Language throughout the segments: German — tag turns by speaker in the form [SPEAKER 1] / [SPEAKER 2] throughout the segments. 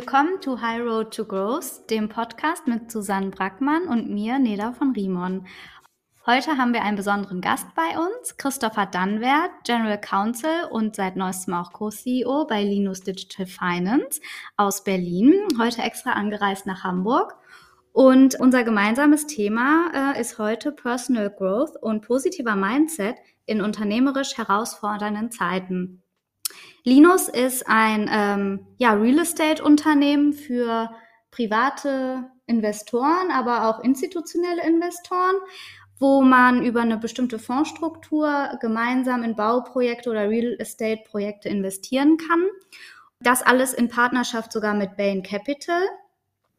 [SPEAKER 1] Willkommen to High Road to Growth, dem Podcast mit Susanne Brackmann und mir, Neda von Rimon. Heute haben wir einen besonderen Gast bei uns, Christopher Dunwert, General Counsel und seit neuestem auch Co-CEO bei Linus Digital Finance aus Berlin, heute extra angereist nach Hamburg. Und unser gemeinsames Thema äh, ist heute Personal Growth und positiver Mindset in unternehmerisch herausfordernden Zeiten. Linus ist ein ähm, ja, Real Estate-Unternehmen für private Investoren, aber auch institutionelle Investoren, wo man über eine bestimmte Fondsstruktur gemeinsam in Bauprojekte oder Real Estate-Projekte investieren kann. Das alles in Partnerschaft sogar mit Bain Capital.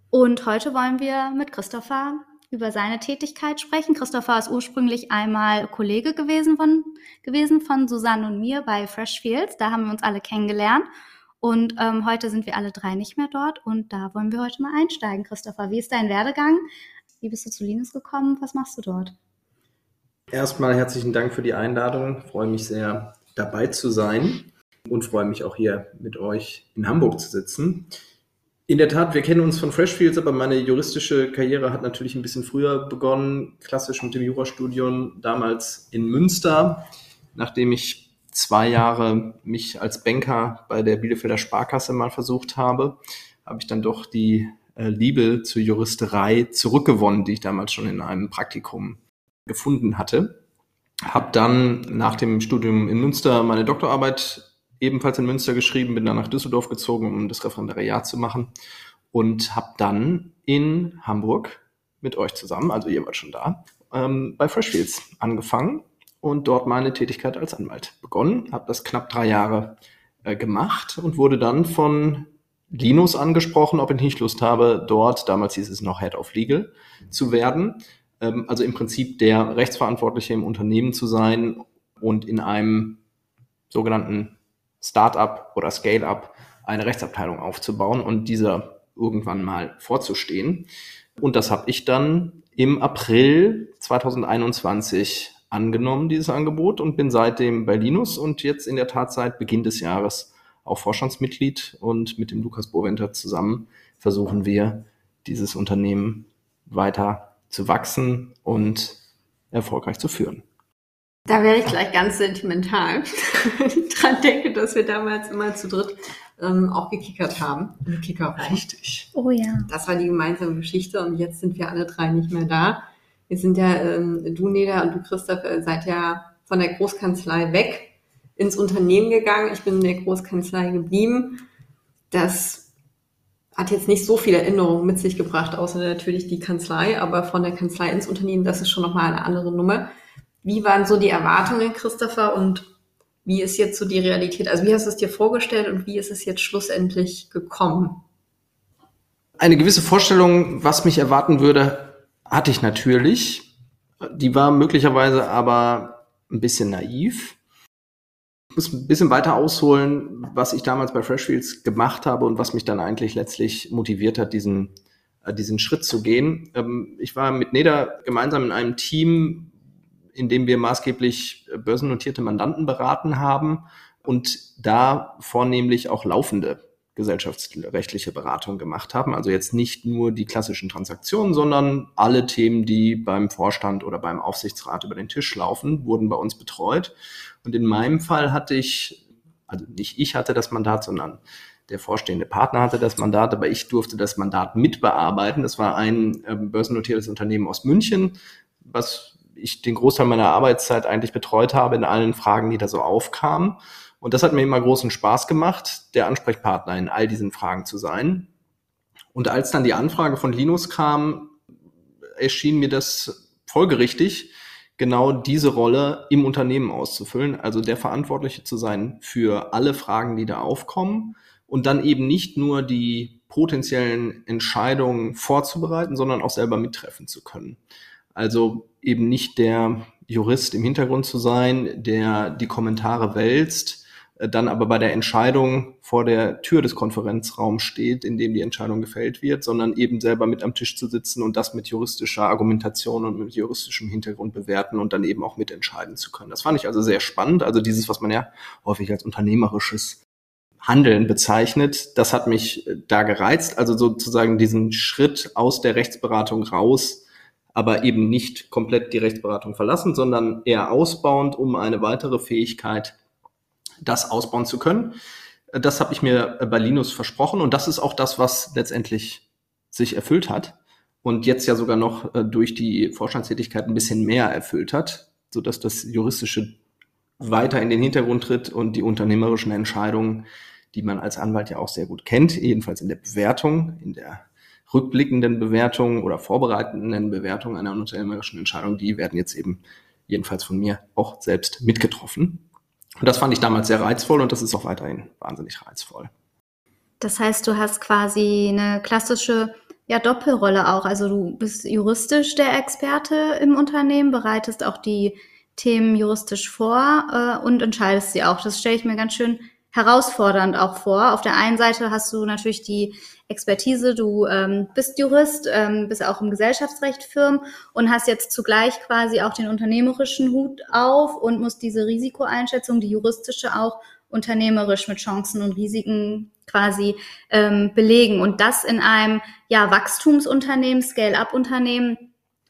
[SPEAKER 1] Und heute wollen wir mit Christopher über seine Tätigkeit sprechen. Christopher ist ursprünglich einmal Kollege gewesen von, gewesen von Susanne und mir bei Fresh Fields. Da haben wir uns alle kennengelernt. Und ähm, heute sind wir alle drei nicht mehr dort und da wollen wir heute mal einsteigen. Christopher, wie ist dein Werdegang? Wie bist du zu Linus gekommen? Was machst du dort?
[SPEAKER 2] Erstmal herzlichen Dank für die Einladung. Ich freue mich sehr, dabei zu sein und freue mich auch hier mit euch in Hamburg zu sitzen. In der Tat, wir kennen uns von Freshfields, aber meine juristische Karriere hat natürlich ein bisschen früher begonnen, klassisch mit dem Jurastudium damals in Münster, nachdem ich zwei Jahre mich als Banker bei der Bielefelder Sparkasse mal versucht habe, habe ich dann doch die äh, Liebe zur Juristerei zurückgewonnen, die ich damals schon in einem Praktikum gefunden hatte. Habe dann nach dem Studium in Münster meine Doktorarbeit ebenfalls in Münster geschrieben, bin dann nach Düsseldorf gezogen, um das Referendariat zu machen und habe dann in Hamburg mit euch zusammen, also ihr wart schon da, ähm, bei Freshfields angefangen und dort meine Tätigkeit als Anwalt begonnen. Habe das knapp drei Jahre äh, gemacht und wurde dann von Linus angesprochen, ob ich nicht Lust habe, dort, damals hieß es noch Head of Legal, zu werden. Ähm, also im Prinzip der Rechtsverantwortliche im Unternehmen zu sein und in einem sogenannten Startup oder Scale-up eine Rechtsabteilung aufzubauen und dieser irgendwann mal vorzustehen. Und das habe ich dann im April 2021 angenommen, dieses Angebot, und bin seitdem bei Linus und jetzt in der Tat seit Beginn des Jahres auch Vorstandsmitglied. Und mit dem Lukas Boventer zusammen versuchen wir, dieses Unternehmen weiter zu wachsen und erfolgreich zu führen.
[SPEAKER 3] Da werde ich gleich ganz sentimental, dran denke, dass wir damals immer zu dritt ähm, auch gekickert haben.
[SPEAKER 2] Kicker Richtig.
[SPEAKER 3] Oh ja. Das war die gemeinsame Geschichte und jetzt sind wir alle drei nicht mehr da. Wir sind ja, ähm, du Neda und du Christoph, äh, seid ja von der Großkanzlei weg ins Unternehmen gegangen. Ich bin in der Großkanzlei geblieben. Das hat jetzt nicht so viele Erinnerungen mit sich gebracht, außer natürlich die Kanzlei, aber von der Kanzlei ins Unternehmen, das ist schon nochmal eine andere Nummer. Wie waren so die Erwartungen, Christopher, und wie ist jetzt so die Realität? Also wie hast du es dir vorgestellt und wie ist es jetzt schlussendlich gekommen?
[SPEAKER 2] Eine gewisse Vorstellung, was mich erwarten würde, hatte ich natürlich. Die war möglicherweise aber ein bisschen naiv. Ich muss ein bisschen weiter ausholen, was ich damals bei Freshfields gemacht habe und was mich dann eigentlich letztlich motiviert hat, diesen, äh, diesen Schritt zu gehen. Ähm, ich war mit Neda gemeinsam in einem Team, in dem wir maßgeblich äh, börsennotierte Mandanten beraten haben und da vornehmlich auch laufende gesellschaftsrechtliche Beratung gemacht haben. Also jetzt nicht nur die klassischen Transaktionen, sondern alle Themen, die beim Vorstand oder beim Aufsichtsrat über den Tisch laufen, wurden bei uns betreut. Und in meinem Fall hatte ich, also nicht ich hatte das Mandat, sondern der vorstehende Partner hatte das Mandat, aber ich durfte das Mandat mitbearbeiten. Das war ein äh, börsennotiertes Unternehmen aus München, was ich den Großteil meiner Arbeitszeit eigentlich betreut habe in allen Fragen, die da so aufkamen. Und das hat mir immer großen Spaß gemacht, der Ansprechpartner in all diesen Fragen zu sein. Und als dann die Anfrage von Linus kam, erschien mir das folgerichtig, genau diese Rolle im Unternehmen auszufüllen, also der Verantwortliche zu sein für alle Fragen, die da aufkommen und dann eben nicht nur die potenziellen Entscheidungen vorzubereiten, sondern auch selber mittreffen zu können. Also eben nicht der Jurist im Hintergrund zu sein, der die Kommentare wälzt, äh, dann aber bei der Entscheidung vor der Tür des Konferenzraums steht, in dem die Entscheidung gefällt wird, sondern eben selber mit am Tisch zu sitzen und das mit juristischer Argumentation und mit juristischem Hintergrund bewerten und dann eben auch mitentscheiden zu können. Das fand ich also sehr spannend. Also dieses, was man ja häufig als unternehmerisches Handeln bezeichnet. Das hat mich äh, da gereizt, also sozusagen diesen Schritt aus der Rechtsberatung raus, aber eben nicht komplett die Rechtsberatung verlassen, sondern eher ausbauend, um eine weitere Fähigkeit, das ausbauen zu können. Das habe ich mir bei Linus versprochen und das ist auch das, was letztendlich sich erfüllt hat und jetzt ja sogar noch äh, durch die Vorstandstätigkeit ein bisschen mehr erfüllt hat, so dass das juristische weiter in den Hintergrund tritt und die unternehmerischen Entscheidungen, die man als Anwalt ja auch sehr gut kennt, jedenfalls in der Bewertung, in der rückblickenden Bewertung oder vorbereitenden Bewertung einer unternehmerischen Entscheidung, die werden jetzt eben jedenfalls von mir auch selbst mitgetroffen. Und das fand ich damals sehr reizvoll und das ist auch weiterhin wahnsinnig reizvoll.
[SPEAKER 1] Das heißt, du hast quasi eine klassische ja, Doppelrolle auch. Also du bist juristisch der Experte im Unternehmen, bereitest auch die Themen juristisch vor äh, und entscheidest sie auch. Das stelle ich mir ganz schön herausfordernd auch vor. Auf der einen Seite hast du natürlich die Expertise, du ähm, bist Jurist, ähm, bist auch im Gesellschaftsrecht firm und hast jetzt zugleich quasi auch den unternehmerischen Hut auf und musst diese Risikoeinschätzung, die juristische auch unternehmerisch mit Chancen und Risiken quasi ähm, belegen. Und das in einem ja, Wachstumsunternehmen, Scale-up-Unternehmen,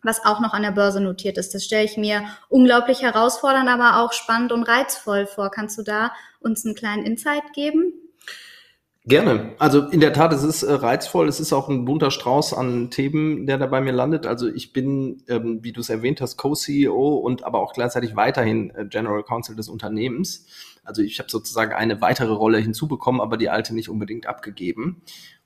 [SPEAKER 1] was auch noch an der Börse notiert ist. Das stelle ich mir unglaublich herausfordernd, aber auch spannend und reizvoll vor. Kannst du da uns einen kleinen Insight geben?
[SPEAKER 2] Gerne. Also in der Tat, es ist äh, reizvoll. Es ist auch ein bunter Strauß an Themen, der da bei mir landet. Also ich bin, ähm, wie du es erwähnt hast, Co-CEO und aber auch gleichzeitig weiterhin äh, General Counsel des Unternehmens. Also ich habe sozusagen eine weitere Rolle hinzubekommen, aber die alte nicht unbedingt abgegeben.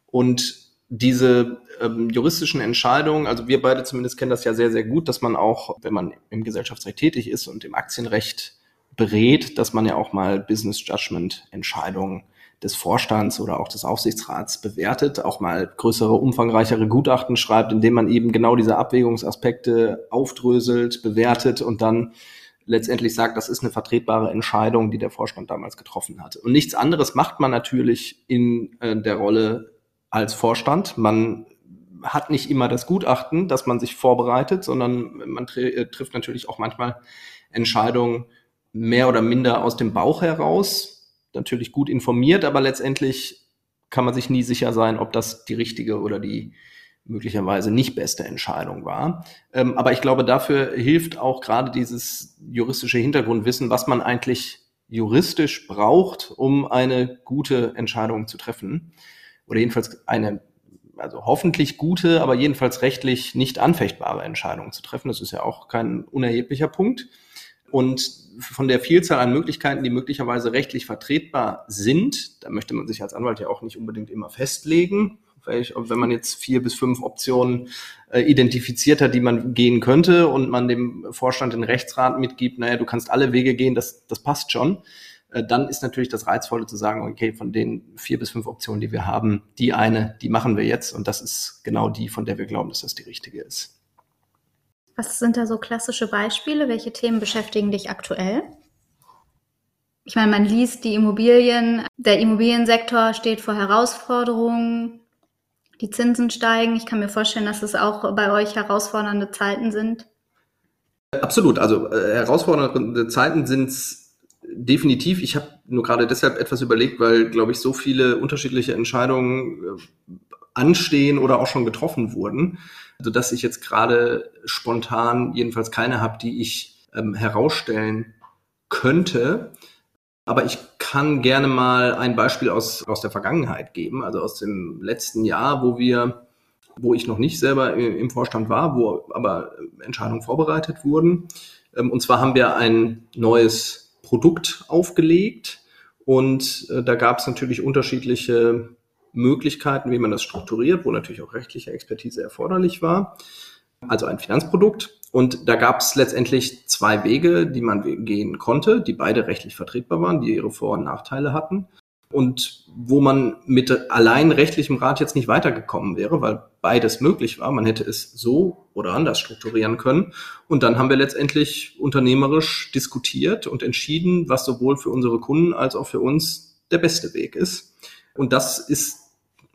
[SPEAKER 2] Und diese ähm, juristischen Entscheidungen, also wir beide zumindest kennen das ja sehr, sehr gut, dass man auch, wenn man im Gesellschaftsrecht tätig ist und im Aktienrecht berät, dass man ja auch mal Business Judgment Entscheidungen des Vorstands oder auch des Aufsichtsrats bewertet, auch mal größere, umfangreichere Gutachten schreibt, indem man eben genau diese Abwägungsaspekte aufdröselt, bewertet und dann letztendlich sagt, das ist eine vertretbare Entscheidung, die der Vorstand damals getroffen hatte. Und nichts anderes macht man natürlich in äh, der Rolle als Vorstand. Man hat nicht immer das Gutachten, dass man sich vorbereitet, sondern man äh, trifft natürlich auch manchmal Entscheidungen mehr oder minder aus dem Bauch heraus, natürlich gut informiert, aber letztendlich kann man sich nie sicher sein, ob das die richtige oder die möglicherweise nicht beste Entscheidung war. Ähm, aber ich glaube, dafür hilft auch gerade dieses juristische Hintergrundwissen, was man eigentlich juristisch braucht, um eine gute Entscheidung zu treffen. Oder jedenfalls eine, also hoffentlich gute, aber jedenfalls rechtlich nicht anfechtbare Entscheidung zu treffen. Das ist ja auch kein unerheblicher Punkt. Und von der Vielzahl an Möglichkeiten, die möglicherweise rechtlich vertretbar sind, da möchte man sich als Anwalt ja auch nicht unbedingt immer festlegen, wenn man jetzt vier bis fünf Optionen äh, identifiziert hat, die man gehen könnte und man dem Vorstand den Rechtsrat mitgibt, naja, du kannst alle Wege gehen, das, das passt schon, äh, dann ist natürlich das Reizvolle zu sagen, okay, von den vier bis fünf Optionen, die wir haben, die eine, die machen wir jetzt und das ist genau die, von der wir glauben, dass das die richtige ist.
[SPEAKER 1] Was sind da so klassische Beispiele? Welche Themen beschäftigen dich aktuell? Ich meine, man liest die Immobilien, der Immobiliensektor steht vor Herausforderungen, die Zinsen steigen. Ich kann mir vorstellen, dass es auch bei euch herausfordernde Zeiten sind.
[SPEAKER 2] Absolut. Also äh, herausfordernde Zeiten sind es definitiv. Ich habe nur gerade deshalb etwas überlegt, weil, glaube ich, so viele unterschiedliche Entscheidungen äh, anstehen oder auch schon getroffen wurden, also dass ich jetzt gerade spontan jedenfalls keine habe, die ich ähm, herausstellen könnte. Aber ich kann gerne mal ein Beispiel aus, aus der Vergangenheit geben, also aus dem letzten Jahr, wo wir, wo ich noch nicht selber im Vorstand war, wo aber Entscheidungen vorbereitet wurden. Ähm, und zwar haben wir ein neues Produkt aufgelegt und äh, da gab es natürlich unterschiedliche Möglichkeiten, wie man das strukturiert, wo natürlich auch rechtliche Expertise erforderlich war. Also ein Finanzprodukt. Und da gab es letztendlich zwei Wege, die man gehen konnte, die beide rechtlich vertretbar waren, die ihre Vor- und Nachteile hatten. Und wo man mit allein rechtlichem Rat jetzt nicht weitergekommen wäre, weil beides möglich war. Man hätte es so oder anders strukturieren können. Und dann haben wir letztendlich unternehmerisch diskutiert und entschieden, was sowohl für unsere Kunden als auch für uns der beste Weg ist. Und das ist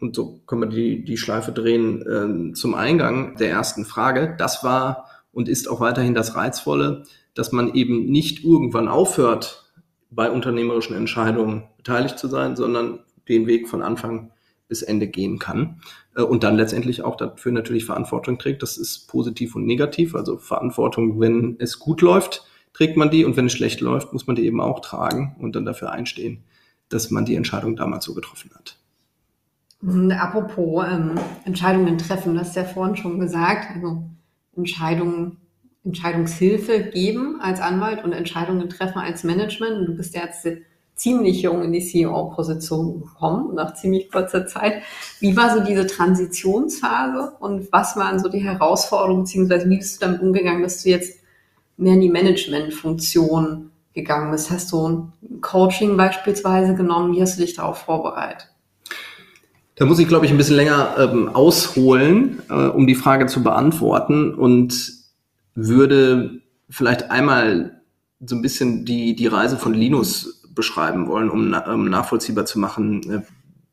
[SPEAKER 2] und so können wir die, die Schleife drehen, äh, zum Eingang der ersten Frage. Das war und ist auch weiterhin das Reizvolle, dass man eben nicht irgendwann aufhört, bei unternehmerischen Entscheidungen beteiligt zu sein, sondern den Weg von Anfang bis Ende gehen kann äh, und dann letztendlich auch dafür natürlich Verantwortung trägt. Das ist positiv und negativ. Also Verantwortung, wenn es gut läuft, trägt man die und wenn es schlecht läuft, muss man die eben auch tragen und dann dafür einstehen, dass man die Entscheidung damals so getroffen hat.
[SPEAKER 3] Mhm, apropos ähm, Entscheidungen treffen, du hast ja vorhin schon gesagt, also Entscheidungen, Entscheidungshilfe geben als Anwalt und Entscheidungen treffen als Management. Du bist ja jetzt ziemlich jung in die CEO-Position gekommen, nach ziemlich kurzer Zeit. Wie war so diese Transitionsphase und was waren so die Herausforderungen, beziehungsweise wie bist du damit umgegangen, dass du jetzt mehr in die Management-Funktion gegangen bist? Hast du ein Coaching beispielsweise genommen? Wie hast du dich darauf vorbereitet?
[SPEAKER 2] Da muss ich, glaube ich, ein bisschen länger ähm, ausholen, äh, um die Frage zu beantworten und würde vielleicht einmal so ein bisschen die, die Reise von Linus beschreiben wollen, um, um nachvollziehbar zu machen, äh,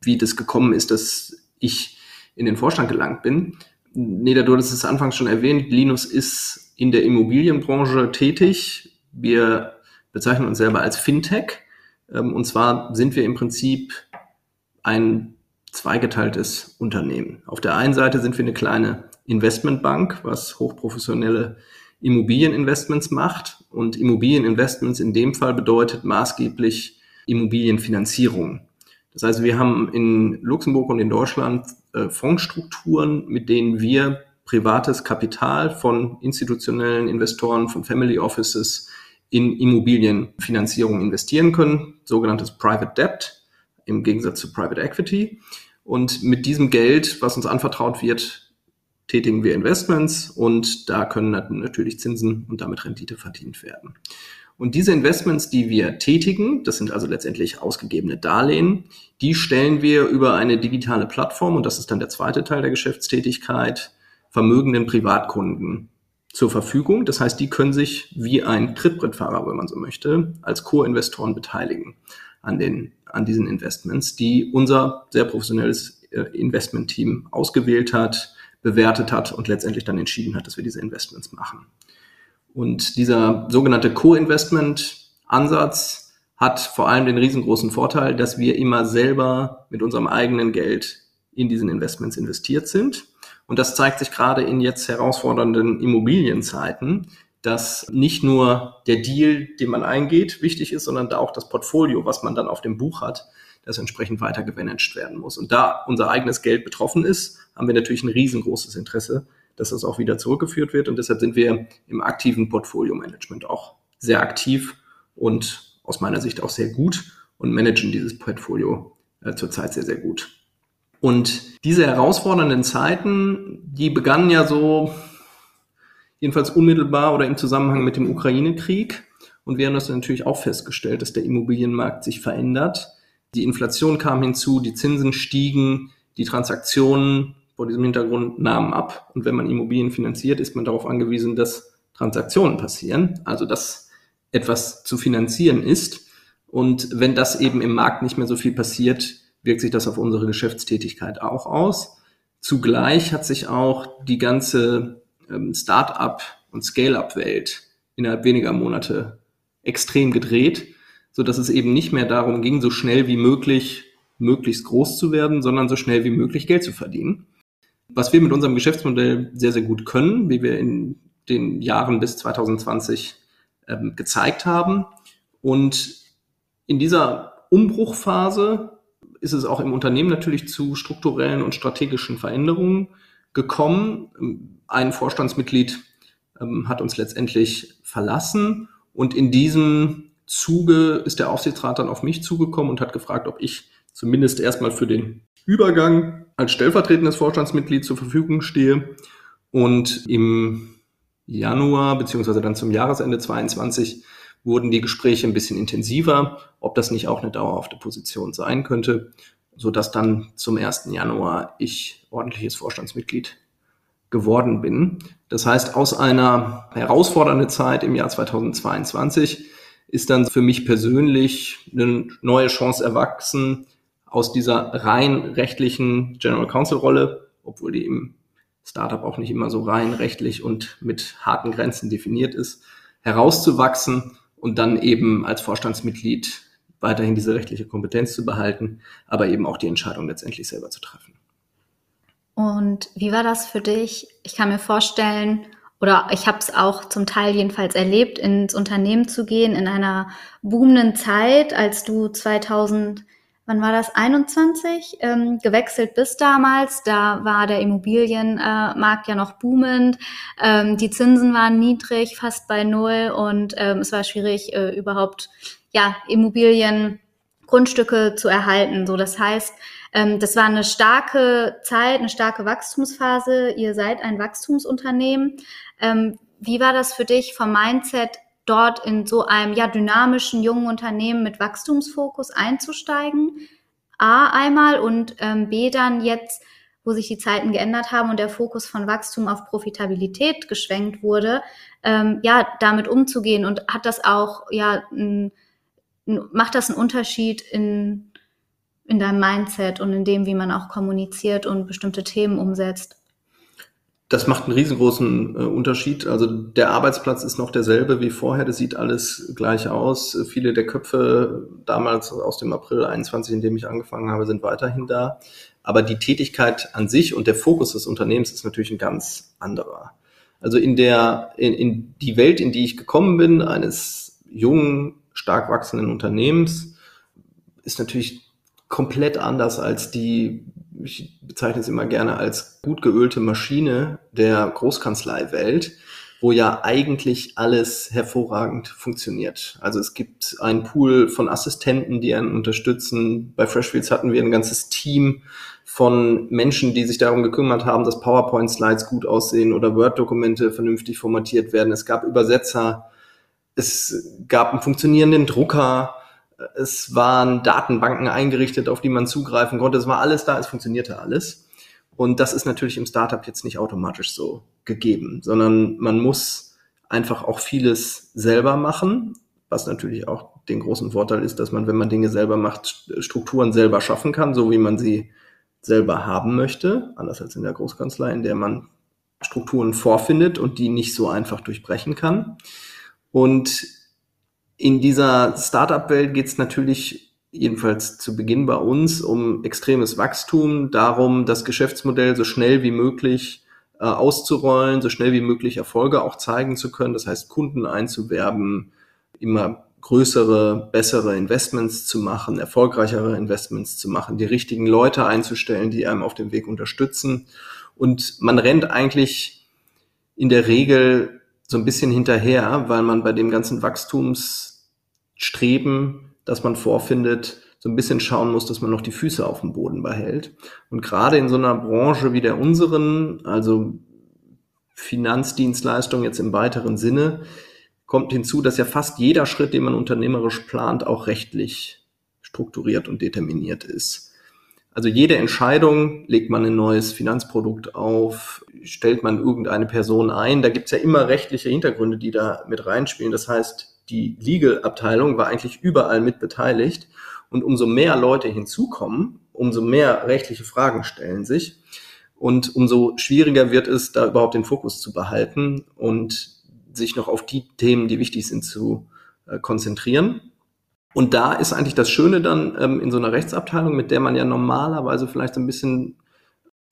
[SPEAKER 2] wie das gekommen ist, dass ich in den Vorstand gelangt bin. Neda, du hattest es anfangs schon erwähnt, Linus ist in der Immobilienbranche tätig. Wir bezeichnen uns selber als Fintech. Ähm, und zwar sind wir im Prinzip ein zweigeteiltes Unternehmen. Auf der einen Seite sind wir eine kleine Investmentbank, was hochprofessionelle Immobilieninvestments macht. Und Immobilieninvestments in dem Fall bedeutet maßgeblich Immobilienfinanzierung. Das heißt, wir haben in Luxemburg und in Deutschland äh, Fondsstrukturen, mit denen wir privates Kapital von institutionellen Investoren, von Family Offices in Immobilienfinanzierung investieren können, sogenanntes Private Debt im Gegensatz zu Private Equity. Und mit diesem Geld, was uns anvertraut wird, tätigen wir Investments und da können natürlich Zinsen und damit Rendite verdient werden. Und diese Investments, die wir tätigen, das sind also letztendlich ausgegebene Darlehen, die stellen wir über eine digitale Plattform, und das ist dann der zweite Teil der Geschäftstätigkeit, vermögenden Privatkunden zur Verfügung. Das heißt, die können sich wie ein Trittbrettfahrer, wenn man so möchte, als Co-Investoren beteiligen an, den, an diesen Investments, die unser sehr professionelles äh, Investment-Team ausgewählt hat, bewertet hat und letztendlich dann entschieden hat, dass wir diese Investments machen. Und dieser sogenannte Co-Investment-Ansatz hat vor allem den riesengroßen Vorteil, dass wir immer selber mit unserem eigenen Geld in diesen Investments investiert sind. Und das zeigt sich gerade in jetzt herausfordernden Immobilienzeiten, dass nicht nur der Deal, den man eingeht, wichtig ist, sondern da auch das Portfolio, was man dann auf dem Buch hat, das entsprechend weiter gemanagt werden muss. Und da unser eigenes Geld betroffen ist, haben wir natürlich ein riesengroßes Interesse, dass das auch wieder zurückgeführt wird. Und deshalb sind wir im aktiven Portfolio-Management auch sehr aktiv und aus meiner Sicht auch sehr gut und managen dieses Portfolio äh, zurzeit sehr, sehr gut. Und diese herausfordernden Zeiten, die begannen ja so, jedenfalls unmittelbar oder im Zusammenhang mit dem Ukraine-Krieg. Und wir haben das natürlich auch festgestellt, dass der Immobilienmarkt sich verändert die Inflation kam hinzu, die Zinsen stiegen, die Transaktionen vor diesem Hintergrund nahmen ab. Und wenn man Immobilien finanziert, ist man darauf angewiesen, dass Transaktionen passieren, also dass etwas zu finanzieren ist. Und wenn das eben im Markt nicht mehr so viel passiert, wirkt sich das auf unsere Geschäftstätigkeit auch aus. Zugleich hat sich auch die ganze ähm, Start-up und Scale-up-Welt innerhalb weniger Monate extrem gedreht so dass es eben nicht mehr darum ging, so schnell wie möglich möglichst groß zu werden, sondern so schnell wie möglich Geld zu verdienen. Was wir mit unserem Geschäftsmodell sehr, sehr gut können, wie wir in den Jahren bis 2020 ähm, gezeigt haben. Und in dieser Umbruchphase ist es auch im Unternehmen natürlich zu strukturellen und strategischen Veränderungen gekommen. Ein Vorstandsmitglied ähm, hat uns letztendlich verlassen und in diesem Zuge ist der Aufsichtsrat dann auf mich zugekommen und hat gefragt, ob ich zumindest erstmal für den Übergang als stellvertretendes Vorstandsmitglied zur Verfügung stehe. Und im Januar beziehungsweise dann zum Jahresende 22 wurden die Gespräche ein bisschen intensiver, ob das nicht auch eine dauerhafte Position sein könnte, so dass dann zum 1. Januar ich ordentliches Vorstandsmitglied geworden bin. Das heißt, aus einer herausfordernden Zeit im Jahr 2022 ist dann für mich persönlich eine neue Chance erwachsen aus dieser rein rechtlichen General Counsel Rolle, obwohl die im Startup auch nicht immer so rein rechtlich und mit harten Grenzen definiert ist, herauszuwachsen und dann eben als Vorstandsmitglied weiterhin diese rechtliche Kompetenz zu behalten, aber eben auch die Entscheidung letztendlich selber zu treffen.
[SPEAKER 1] Und wie war das für dich? Ich kann mir vorstellen, oder ich habe es auch zum Teil jedenfalls erlebt, ins Unternehmen zu gehen in einer boomenden Zeit, als du 2000, wann war das, 21 ähm, gewechselt bist damals. Da war der Immobilienmarkt ja noch boomend. Ähm, die Zinsen waren niedrig, fast bei null und ähm, es war schwierig äh, überhaupt ja Immobilien Grundstücke zu erhalten. So, das heißt, ähm, das war eine starke Zeit, eine starke Wachstumsphase. Ihr seid ein Wachstumsunternehmen. Ähm, wie war das für dich vom Mindset, dort in so einem ja dynamischen jungen Unternehmen mit Wachstumsfokus einzusteigen? A einmal und ähm, B dann jetzt, wo sich die Zeiten geändert haben und der Fokus von Wachstum auf Profitabilität geschwenkt wurde, ähm, ja damit umzugehen und hat das auch ja ein, macht das einen Unterschied in in deinem Mindset und in dem, wie man auch kommuniziert und bestimmte Themen umsetzt?
[SPEAKER 2] Das macht einen riesengroßen äh, Unterschied. Also der Arbeitsplatz ist noch derselbe wie vorher. Das sieht alles gleich aus. Viele der Köpfe damals aus dem April 21, in dem ich angefangen habe, sind weiterhin da. Aber die Tätigkeit an sich und der Fokus des Unternehmens ist natürlich ein ganz anderer. Also in der, in, in die Welt, in die ich gekommen bin, eines jungen, stark wachsenden Unternehmens, ist natürlich komplett anders als die, ich bezeichne es immer gerne als gut geölte Maschine der Großkanzleiwelt, wo ja eigentlich alles hervorragend funktioniert. Also es gibt einen Pool von Assistenten, die einen unterstützen. Bei Freshfields hatten wir ein ganzes Team von Menschen, die sich darum gekümmert haben, dass PowerPoint-Slides gut aussehen oder Word-Dokumente vernünftig formatiert werden. Es gab Übersetzer, es gab einen funktionierenden Drucker, es waren Datenbanken eingerichtet, auf die man zugreifen konnte. Es war alles da, es funktionierte alles. Und das ist natürlich im Startup jetzt nicht automatisch so gegeben, sondern man muss einfach auch vieles selber machen, was natürlich auch den großen Vorteil ist, dass man, wenn man Dinge selber macht, Strukturen selber schaffen kann, so wie man sie selber haben möchte, anders als in der Großkanzlei, in der man Strukturen vorfindet und die nicht so einfach durchbrechen kann. Und in dieser Startup-Welt geht es natürlich jedenfalls zu Beginn bei uns um extremes Wachstum, darum, das Geschäftsmodell so schnell wie möglich äh, auszurollen, so schnell wie möglich Erfolge auch zeigen zu können. Das heißt, Kunden einzuwerben, immer größere, bessere Investments zu machen, erfolgreichere Investments zu machen, die richtigen Leute einzustellen, die einem auf dem Weg unterstützen. Und man rennt eigentlich in der Regel so ein bisschen hinterher, weil man bei dem ganzen Wachstumsstreben, das man vorfindet, so ein bisschen schauen muss, dass man noch die Füße auf dem Boden behält. Und gerade in so einer Branche wie der unseren, also Finanzdienstleistung jetzt im weiteren Sinne, kommt hinzu, dass ja fast jeder Schritt, den man unternehmerisch plant, auch rechtlich strukturiert und determiniert ist. Also jede Entscheidung, legt man ein neues Finanzprodukt auf, stellt man irgendeine Person ein, da gibt's ja immer rechtliche Hintergründe, die da mit reinspielen. Das heißt, die Legal-Abteilung war eigentlich überall mit beteiligt. Und umso mehr Leute hinzukommen, umso mehr rechtliche Fragen stellen sich. Und umso schwieriger wird es, da überhaupt den Fokus zu behalten und sich noch auf die Themen, die wichtig sind, zu äh, konzentrieren. Und da ist eigentlich das Schöne dann ähm, in so einer Rechtsabteilung, mit der man ja normalerweise vielleicht so ein bisschen,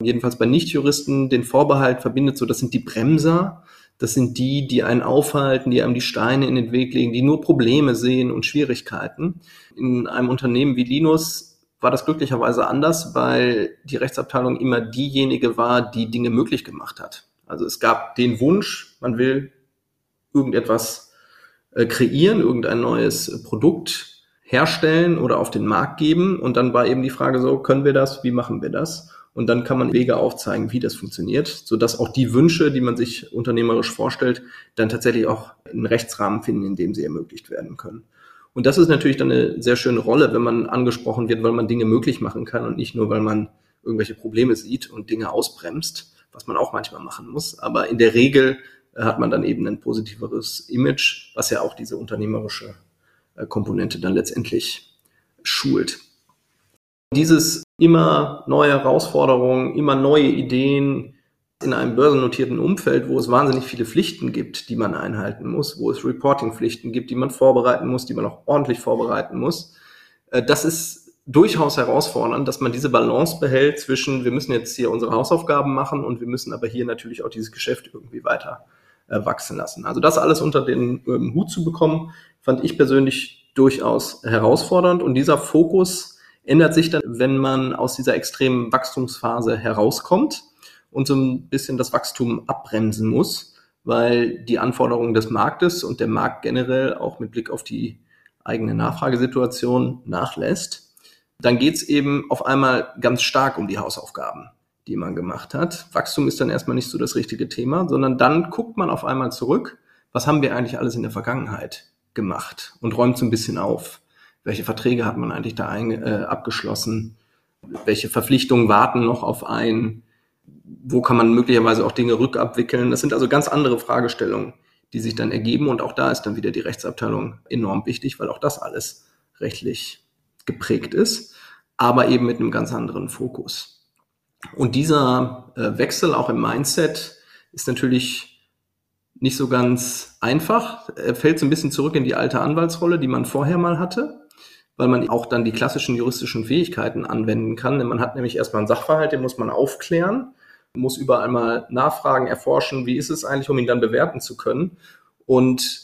[SPEAKER 2] jedenfalls bei Nichtjuristen, den Vorbehalt verbindet, so das sind die Bremser, das sind die, die einen aufhalten, die einem die Steine in den Weg legen, die nur Probleme sehen und Schwierigkeiten. In einem Unternehmen wie Linus war das glücklicherweise anders, weil die Rechtsabteilung immer diejenige war, die Dinge möglich gemacht hat. Also es gab den Wunsch, man will irgendetwas äh, kreieren, irgendein neues Produkt herstellen oder auf den Markt geben. Und dann war eben die Frage so, können wir das? Wie machen wir das? Und dann kann man Wege aufzeigen, wie das funktioniert, sodass auch die Wünsche, die man sich unternehmerisch vorstellt, dann tatsächlich auch einen Rechtsrahmen finden, in dem sie ermöglicht werden können. Und das ist natürlich dann eine sehr schöne Rolle, wenn man angesprochen wird, weil man Dinge möglich machen kann und nicht nur, weil man irgendwelche Probleme sieht und Dinge ausbremst, was man auch manchmal machen muss. Aber in der Regel hat man dann eben ein positiveres Image, was ja auch diese unternehmerische äh, Komponente dann letztendlich schult. Dieses immer neue Herausforderungen, immer neue Ideen in einem börsennotierten Umfeld, wo es wahnsinnig viele Pflichten gibt, die man einhalten muss, wo es Reporting-Pflichten gibt, die man vorbereiten muss, die man auch ordentlich vorbereiten muss, Äh, das ist durchaus herausfordernd, dass man diese Balance behält zwischen, wir müssen jetzt hier unsere Hausaufgaben machen und wir müssen aber hier natürlich auch dieses Geschäft irgendwie weiter äh, wachsen lassen. Also das alles unter den ähm, Hut zu bekommen, fand ich persönlich durchaus herausfordernd und dieser Fokus ändert sich dann, wenn man aus dieser extremen Wachstumsphase herauskommt und so ein bisschen das Wachstum abbremsen muss, weil die Anforderungen des Marktes und der Markt generell auch mit Blick auf die eigene Nachfragesituation nachlässt. Dann geht's eben auf einmal ganz stark um die Hausaufgaben, die man gemacht hat. Wachstum ist dann erstmal nicht so das richtige Thema, sondern dann guckt man auf einmal zurück, was haben wir eigentlich alles in der Vergangenheit gemacht und räumt so ein bisschen auf. Welche Verträge hat man eigentlich da ein, äh, abgeschlossen? Welche Verpflichtungen warten noch auf ein? Wo kann man möglicherweise auch Dinge rückabwickeln? Das sind also ganz andere Fragestellungen, die sich dann ergeben. Und auch da ist dann wieder die Rechtsabteilung enorm wichtig, weil auch das alles rechtlich geprägt ist, aber eben mit einem ganz anderen Fokus. Und dieser äh, Wechsel auch im Mindset ist natürlich nicht so ganz einfach. Er fällt so ein bisschen zurück in die alte Anwaltsrolle, die man vorher mal hatte, weil man auch dann die klassischen juristischen Fähigkeiten anwenden kann. Man hat nämlich erstmal einen Sachverhalt, den muss man aufklären, muss überall mal nachfragen, erforschen, wie ist es eigentlich, um ihn dann bewerten zu können. Und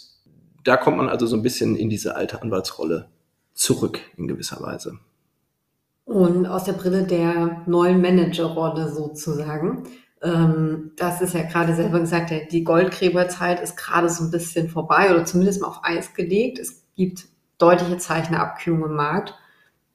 [SPEAKER 2] da kommt man also so ein bisschen in diese alte Anwaltsrolle zurück in gewisser Weise.
[SPEAKER 3] Und aus der Brille der neuen Managerrolle sozusagen. Ähm, das ist ja gerade selber gesagt, die Goldgräberzeit ist gerade so ein bisschen vorbei oder zumindest mal auf Eis gelegt. Es gibt deutliche Zeichen der Abkühlung im Markt.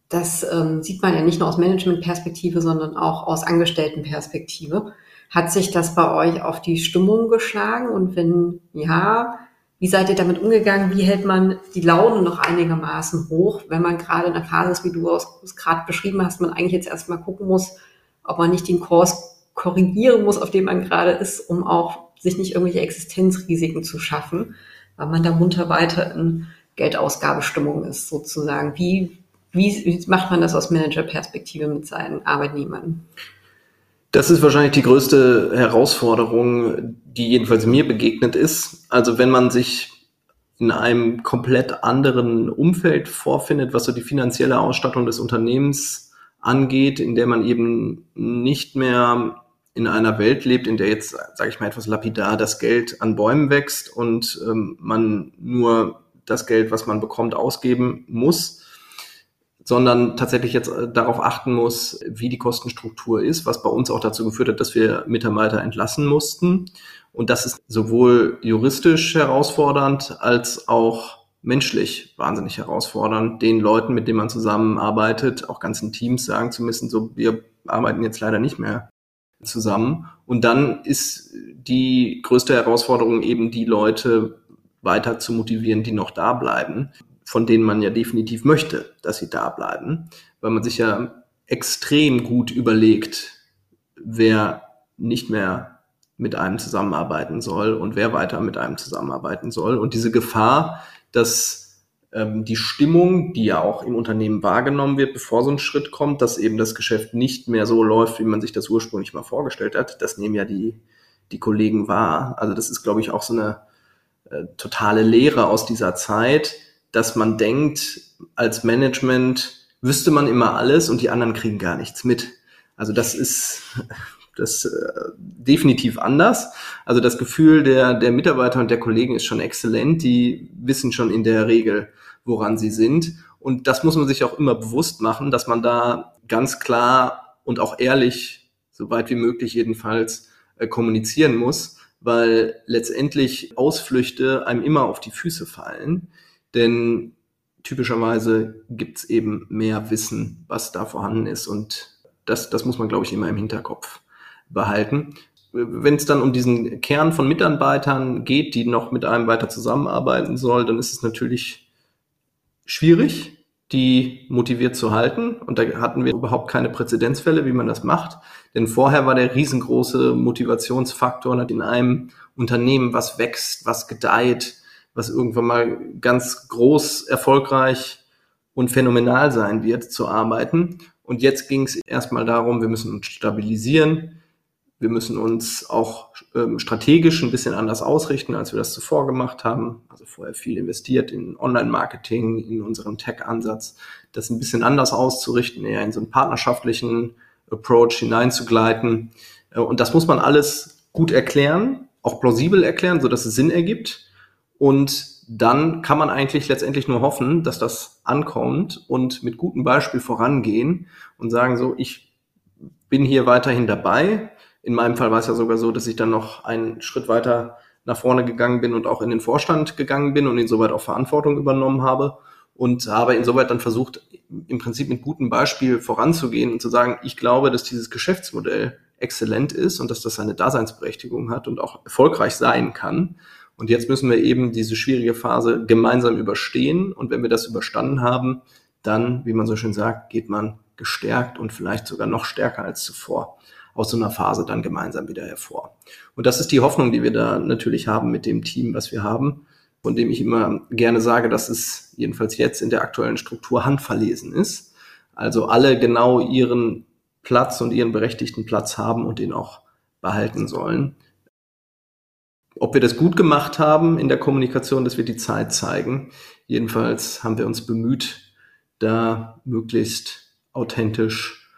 [SPEAKER 3] Das ähm, sieht man ja nicht nur aus Managementperspektive, sondern auch aus Angestelltenperspektive. Hat sich das bei euch auf die Stimmung geschlagen? Und wenn ja, wie seid ihr damit umgegangen? Wie hält man die Laune noch einigermaßen hoch, wenn man gerade in der Phase ist, wie du es gerade beschrieben hast, man eigentlich jetzt erstmal gucken muss, ob man nicht den Kurs korrigieren muss, auf dem man gerade ist, um auch sich nicht irgendwelche Existenzrisiken zu schaffen, weil man da munter weiter in Geldausgabestimmung ist, sozusagen. Wie, wie macht man das aus Managerperspektive mit seinen Arbeitnehmern?
[SPEAKER 2] Das ist wahrscheinlich die größte Herausforderung, die jedenfalls mir begegnet ist. Also wenn man sich in einem komplett anderen Umfeld vorfindet, was so die finanzielle Ausstattung des Unternehmens angeht, in der man eben nicht mehr in einer Welt lebt, in der jetzt, sage ich mal etwas lapidar, das Geld an Bäumen wächst und ähm, man nur das Geld, was man bekommt, ausgeben muss, sondern tatsächlich jetzt äh, darauf achten muss, wie die Kostenstruktur ist, was bei uns auch dazu geführt hat, dass wir Mitarbeiter entlassen mussten. Und das ist sowohl juristisch herausfordernd als auch menschlich wahnsinnig herausfordernd, den Leuten, mit denen man zusammenarbeitet, auch ganzen Teams sagen zu müssen, so wir arbeiten jetzt leider nicht mehr zusammen. Und dann ist die größte Herausforderung eben die Leute weiter zu motivieren, die noch da bleiben, von denen man ja definitiv möchte, dass sie da bleiben, weil man sich ja extrem gut überlegt, wer nicht mehr mit einem zusammenarbeiten soll und wer weiter mit einem zusammenarbeiten soll. Und diese Gefahr, dass ähm, die Stimmung, die ja auch im Unternehmen wahrgenommen wird, bevor so ein Schritt kommt, dass eben das Geschäft nicht mehr so läuft, wie man sich das ursprünglich mal vorgestellt hat. Das nehmen ja die, die Kollegen wahr. Also das ist, glaube ich, auch so eine äh, totale Lehre aus dieser Zeit, dass man denkt, als Management wüsste man immer alles und die anderen kriegen gar nichts mit. Also das ist das äh, definitiv anders. Also das Gefühl der, der Mitarbeiter und der Kollegen ist schon exzellent. Die wissen schon in der Regel, woran sie sind. Und das muss man sich auch immer bewusst machen, dass man da ganz klar und auch ehrlich, so weit wie möglich jedenfalls, äh, kommunizieren muss, weil letztendlich Ausflüchte einem immer auf die Füße fallen. Denn typischerweise gibt's eben mehr Wissen, was da vorhanden ist. Und das, das muss man, glaube ich, immer im Hinterkopf behalten. Wenn es dann um diesen Kern von Mitarbeitern geht, die noch mit einem weiter zusammenarbeiten soll, dann ist es natürlich schwierig, die motiviert zu halten. Und da hatten wir überhaupt keine Präzedenzfälle, wie man das macht. Denn vorher war der riesengroße Motivationsfaktor in einem Unternehmen, was wächst, was gedeiht, was irgendwann mal ganz groß, erfolgreich und phänomenal sein wird, zu arbeiten. Und jetzt ging es erstmal darum, wir müssen uns stabilisieren. wir müssen uns auch ähm, strategisch ein bisschen anders ausrichten, als wir das zuvor gemacht haben. Also vorher viel investiert in Online-Marketing, in unseren Tech-Ansatz, das ein bisschen anders auszurichten, eher in so einen partnerschaftlichen Approach hineinzugleiten. Äh, und das muss man alles gut erklären, auch plausibel erklären, so dass es Sinn ergibt. Und dann kann man eigentlich letztendlich nur hoffen, dass das ankommt und mit gutem Beispiel vorangehen und sagen so, ich bin hier weiterhin dabei, in meinem Fall war es ja sogar so, dass ich dann noch einen Schritt weiter nach vorne gegangen bin und auch in den Vorstand gegangen bin und insoweit auch Verantwortung übernommen habe und habe insoweit dann versucht, im Prinzip mit gutem Beispiel voranzugehen und zu sagen, ich glaube, dass dieses Geschäftsmodell exzellent ist und dass das seine Daseinsberechtigung hat und auch erfolgreich sein kann. Und jetzt müssen wir eben diese schwierige Phase gemeinsam überstehen. Und wenn wir das überstanden haben, dann, wie man so schön sagt, geht man gestärkt und vielleicht sogar noch stärker als zuvor aus so einer Phase dann gemeinsam wieder hervor. Und das ist die Hoffnung, die wir da natürlich haben mit dem Team, was wir haben, von dem ich immer gerne sage, dass es jedenfalls jetzt in der aktuellen Struktur handverlesen ist. Also alle genau ihren Platz und ihren berechtigten Platz haben und den auch behalten sollen. Ob wir das gut gemacht haben in der Kommunikation, das wird die Zeit zeigen. Jedenfalls haben wir uns bemüht, da möglichst authentisch,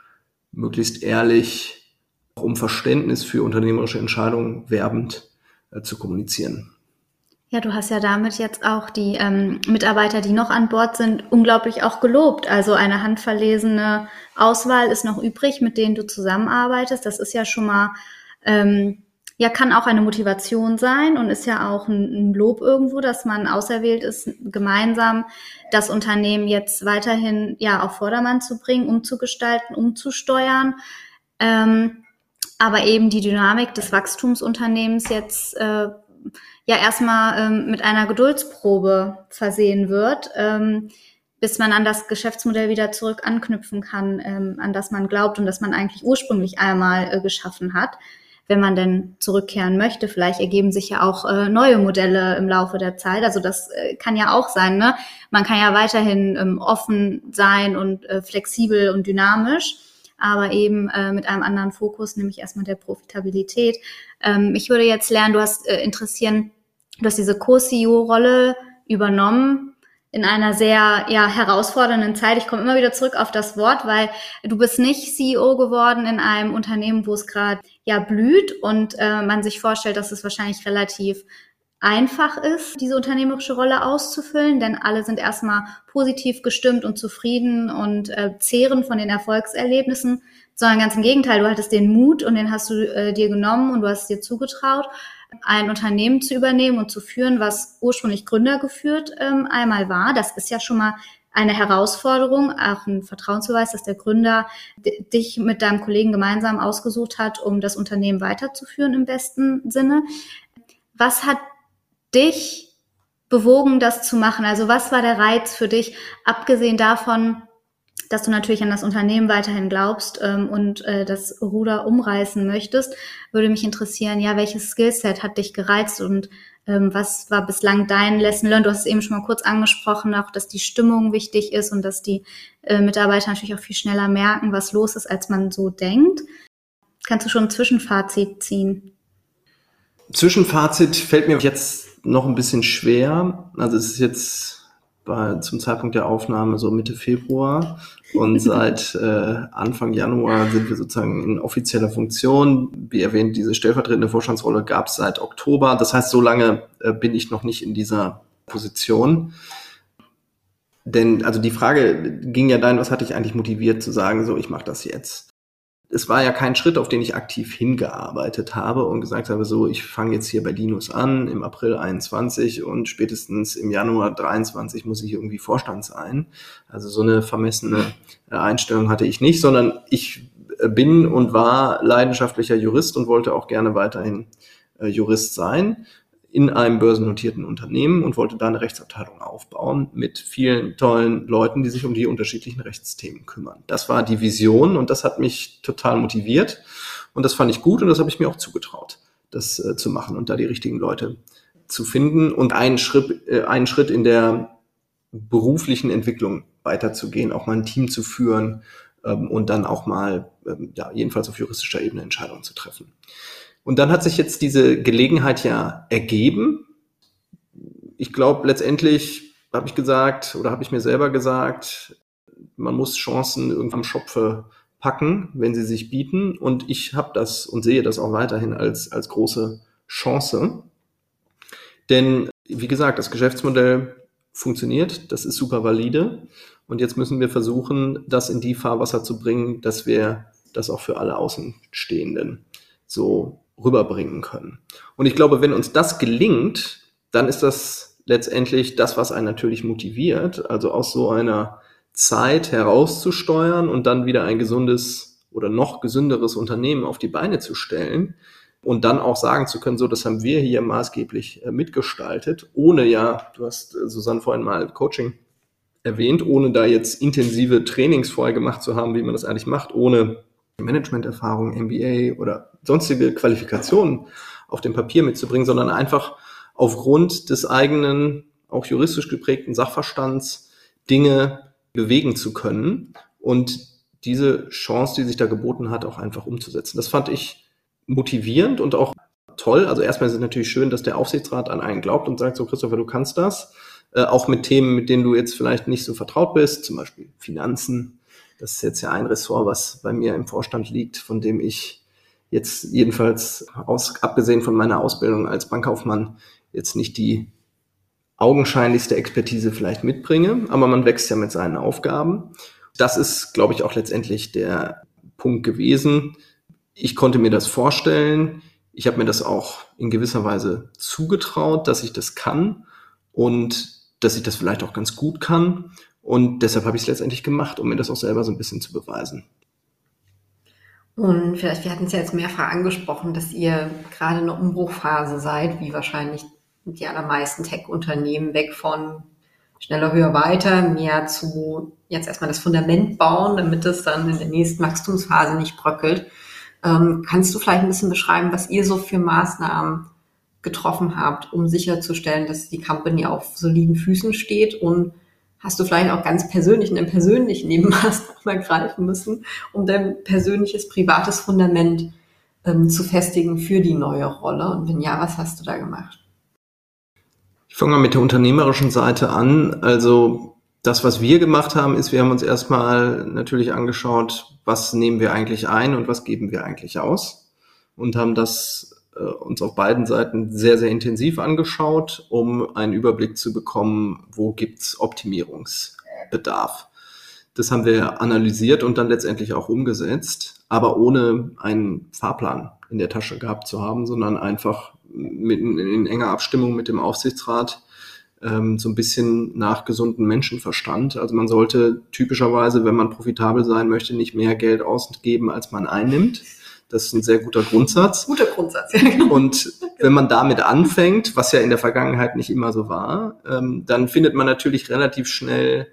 [SPEAKER 2] möglichst ehrlich um Verständnis für unternehmerische Entscheidungen werbend äh, zu kommunizieren.
[SPEAKER 1] Ja, du hast ja damit jetzt auch die ähm, Mitarbeiter, die noch an Bord sind, unglaublich auch gelobt. Also eine handverlesene Auswahl ist noch übrig, mit denen du zusammenarbeitest. Das ist ja schon mal, ähm, ja, kann auch eine Motivation sein und ist ja auch ein, ein Lob irgendwo, dass man auserwählt ist, gemeinsam das Unternehmen jetzt weiterhin ja auf Vordermann zu bringen, umzugestalten, umzusteuern. Ähm, aber eben die Dynamik des Wachstumsunternehmens jetzt äh, ja erstmal ähm, mit einer Geduldsprobe versehen wird, ähm, bis man an das Geschäftsmodell wieder zurück anknüpfen kann, ähm, an das man glaubt und das man eigentlich ursprünglich einmal äh, geschaffen hat. Wenn man denn zurückkehren möchte, vielleicht ergeben sich ja auch äh, neue Modelle im Laufe der Zeit. Also das äh, kann ja auch sein. Ne? Man kann ja weiterhin ähm, offen sein und äh, flexibel und dynamisch aber eben äh, mit einem anderen Fokus, nämlich erstmal der Profitabilität. Ähm, ich würde jetzt lernen, du hast äh, interessieren, du hast diese Co-CEO-Rolle übernommen in einer sehr ja, herausfordernden Zeit. Ich komme immer wieder zurück auf das Wort, weil du bist nicht CEO geworden in einem Unternehmen, wo es gerade ja blüht und äh, man sich vorstellt, dass es wahrscheinlich relativ einfach ist, diese unternehmerische Rolle auszufüllen, denn alle sind erstmal positiv gestimmt und zufrieden und äh, zehren von den Erfolgserlebnissen, sondern ganz im Gegenteil, du hattest den Mut und den hast du äh, dir genommen und du hast dir zugetraut, ein Unternehmen zu übernehmen und zu führen, was ursprünglich Gründer geführt ähm, einmal war. Das ist ja schon mal eine Herausforderung, auch ein Vertrauensbeweis, dass der Gründer dich mit deinem Kollegen gemeinsam ausgesucht hat, um das Unternehmen weiterzuführen im besten Sinne. Was hat dich bewogen, das zu machen? Also was war der Reiz für dich, abgesehen davon, dass du natürlich an das Unternehmen weiterhin glaubst ähm, und äh, das Ruder umreißen möchtest, würde mich interessieren, ja, welches Skillset hat dich gereizt und was war bislang dein Lesson Learned? Du hast es eben schon mal kurz angesprochen, auch dass die Stimmung wichtig ist und dass die äh, Mitarbeiter natürlich auch viel schneller merken, was los ist, als man so denkt. Kannst du schon ein Zwischenfazit ziehen?
[SPEAKER 2] Zwischenfazit fällt mir jetzt noch ein bisschen schwer. Also es ist jetzt bei, zum Zeitpunkt der Aufnahme so Mitte Februar und seit äh, Anfang Januar sind wir sozusagen in offizieller Funktion. Wie erwähnt, diese stellvertretende Vorstandsrolle gab es seit Oktober. Das heißt, so lange äh, bin ich noch nicht in dieser Position. Denn also die Frage ging ja dahin, was hatte ich eigentlich motiviert zu sagen, so ich mache das jetzt es war ja kein Schritt, auf den ich aktiv hingearbeitet habe und gesagt habe, so, ich fange jetzt hier bei Linus an im April 21 und spätestens im Januar 23 muss ich irgendwie Vorstand sein. Also so eine vermessene äh, Einstellung hatte ich nicht, sondern ich äh, bin und war leidenschaftlicher Jurist und wollte auch gerne weiterhin äh, Jurist sein in einem börsennotierten Unternehmen und wollte da eine Rechtsabteilung aufbauen mit vielen tollen Leuten, die sich um die unterschiedlichen Rechtsthemen kümmern. Das war die Vision und das hat mich total motiviert und das fand ich gut und das habe ich mir auch zugetraut, das äh, zu machen und da die richtigen Leute zu finden und einen Schritt, äh, einen Schritt in der beruflichen Entwicklung weiterzugehen, auch mal ein Team zu führen ähm, und dann auch mal, ähm, ja, jedenfalls auf juristischer Ebene Entscheidungen zu treffen. Und dann hat sich jetzt diese Gelegenheit ja ergeben. Ich glaube, letztendlich habe ich gesagt oder habe ich mir selber gesagt, man muss Chancen irgendwann am Schopfe packen, wenn sie sich bieten. Und ich habe das und sehe das auch weiterhin als, als große Chance. Denn, wie gesagt, das Geschäftsmodell funktioniert, das ist super valide. Und jetzt müssen wir versuchen, das in die Fahrwasser zu bringen, dass wir das auch für alle Außenstehenden so rüberbringen können. Und ich glaube, wenn uns das gelingt, dann ist das letztendlich das, was einen natürlich motiviert, also aus so einer Zeit herauszusteuern und dann wieder ein gesundes oder noch gesünderes Unternehmen auf die Beine zu stellen und dann auch sagen zu können, so, das haben wir hier maßgeblich äh, mitgestaltet, ohne ja, du hast äh, Susanne vorhin mal Coaching erwähnt, ohne da jetzt intensive Trainings vorher gemacht zu haben, wie man das eigentlich macht, ohne Managementerfahrung, MBA oder sonstige Qualifikationen auf dem Papier mitzubringen, sondern einfach aufgrund des eigenen, auch juristisch geprägten Sachverstands Dinge bewegen zu können und diese Chance, die sich da geboten hat, auch einfach umzusetzen. Das fand ich motivierend und auch toll. Also erstmal ist es natürlich schön, dass der Aufsichtsrat an einen glaubt und sagt, so Christopher, du kannst das. Äh, auch mit Themen, mit denen du jetzt vielleicht nicht so vertraut bist, zum Beispiel Finanzen. Das ist jetzt ja ein Ressort, was bei mir im Vorstand liegt, von dem ich jetzt jedenfalls aus, abgesehen von meiner Ausbildung als Bankkaufmann jetzt nicht die augenscheinlichste Expertise vielleicht mitbringe, aber man wächst ja mit seinen Aufgaben. Das ist, glaube ich, auch letztendlich der Punkt gewesen. Ich konnte mir das vorstellen. Ich habe mir das auch in gewisser Weise zugetraut, dass ich das kann und dass ich das vielleicht auch ganz gut kann. Und deshalb habe ich es letztendlich gemacht, um mir das auch selber so ein bisschen zu beweisen.
[SPEAKER 3] Und vielleicht, wir hatten es ja jetzt mehrfach angesprochen, dass ihr gerade in einer Umbruchphase seid, wie wahrscheinlich die allermeisten Tech-Unternehmen weg von schneller, höher, weiter, mehr zu jetzt erstmal das Fundament bauen, damit es dann in der nächsten Wachstumsphase nicht bröckelt. Ähm, kannst du vielleicht ein bisschen beschreiben, was ihr so für Maßnahmen getroffen habt, um sicherzustellen, dass die Company auf soliden Füßen steht und hast du vielleicht auch ganz persönlich in einem persönlichen Nebenmaß mal greifen müssen, um dein persönliches, privates Fundament ähm, zu festigen für die neue Rolle? Und wenn ja, was hast du da gemacht?
[SPEAKER 2] Ich fange mal mit der unternehmerischen Seite an. Also das, was wir gemacht haben, ist, wir haben uns erstmal natürlich angeschaut, was nehmen wir eigentlich ein und was geben wir eigentlich aus und haben das uns auf beiden Seiten sehr, sehr intensiv angeschaut, um einen Überblick zu bekommen, wo gibt's Optimierungsbedarf. Das haben wir analysiert und dann letztendlich auch umgesetzt, aber ohne einen Fahrplan in der Tasche gehabt zu haben, sondern einfach mit, in enger Abstimmung mit dem Aufsichtsrat ähm, so ein bisschen nach gesundem Menschenverstand. Also man sollte typischerweise, wenn man profitabel sein möchte, nicht mehr Geld ausgeben, als man einnimmt. Das ist ein sehr guter Grundsatz.
[SPEAKER 3] Guter Grundsatz, ja. Genau.
[SPEAKER 2] Und wenn man damit anfängt, was ja in der Vergangenheit nicht immer so war, ähm, dann findet man natürlich relativ schnell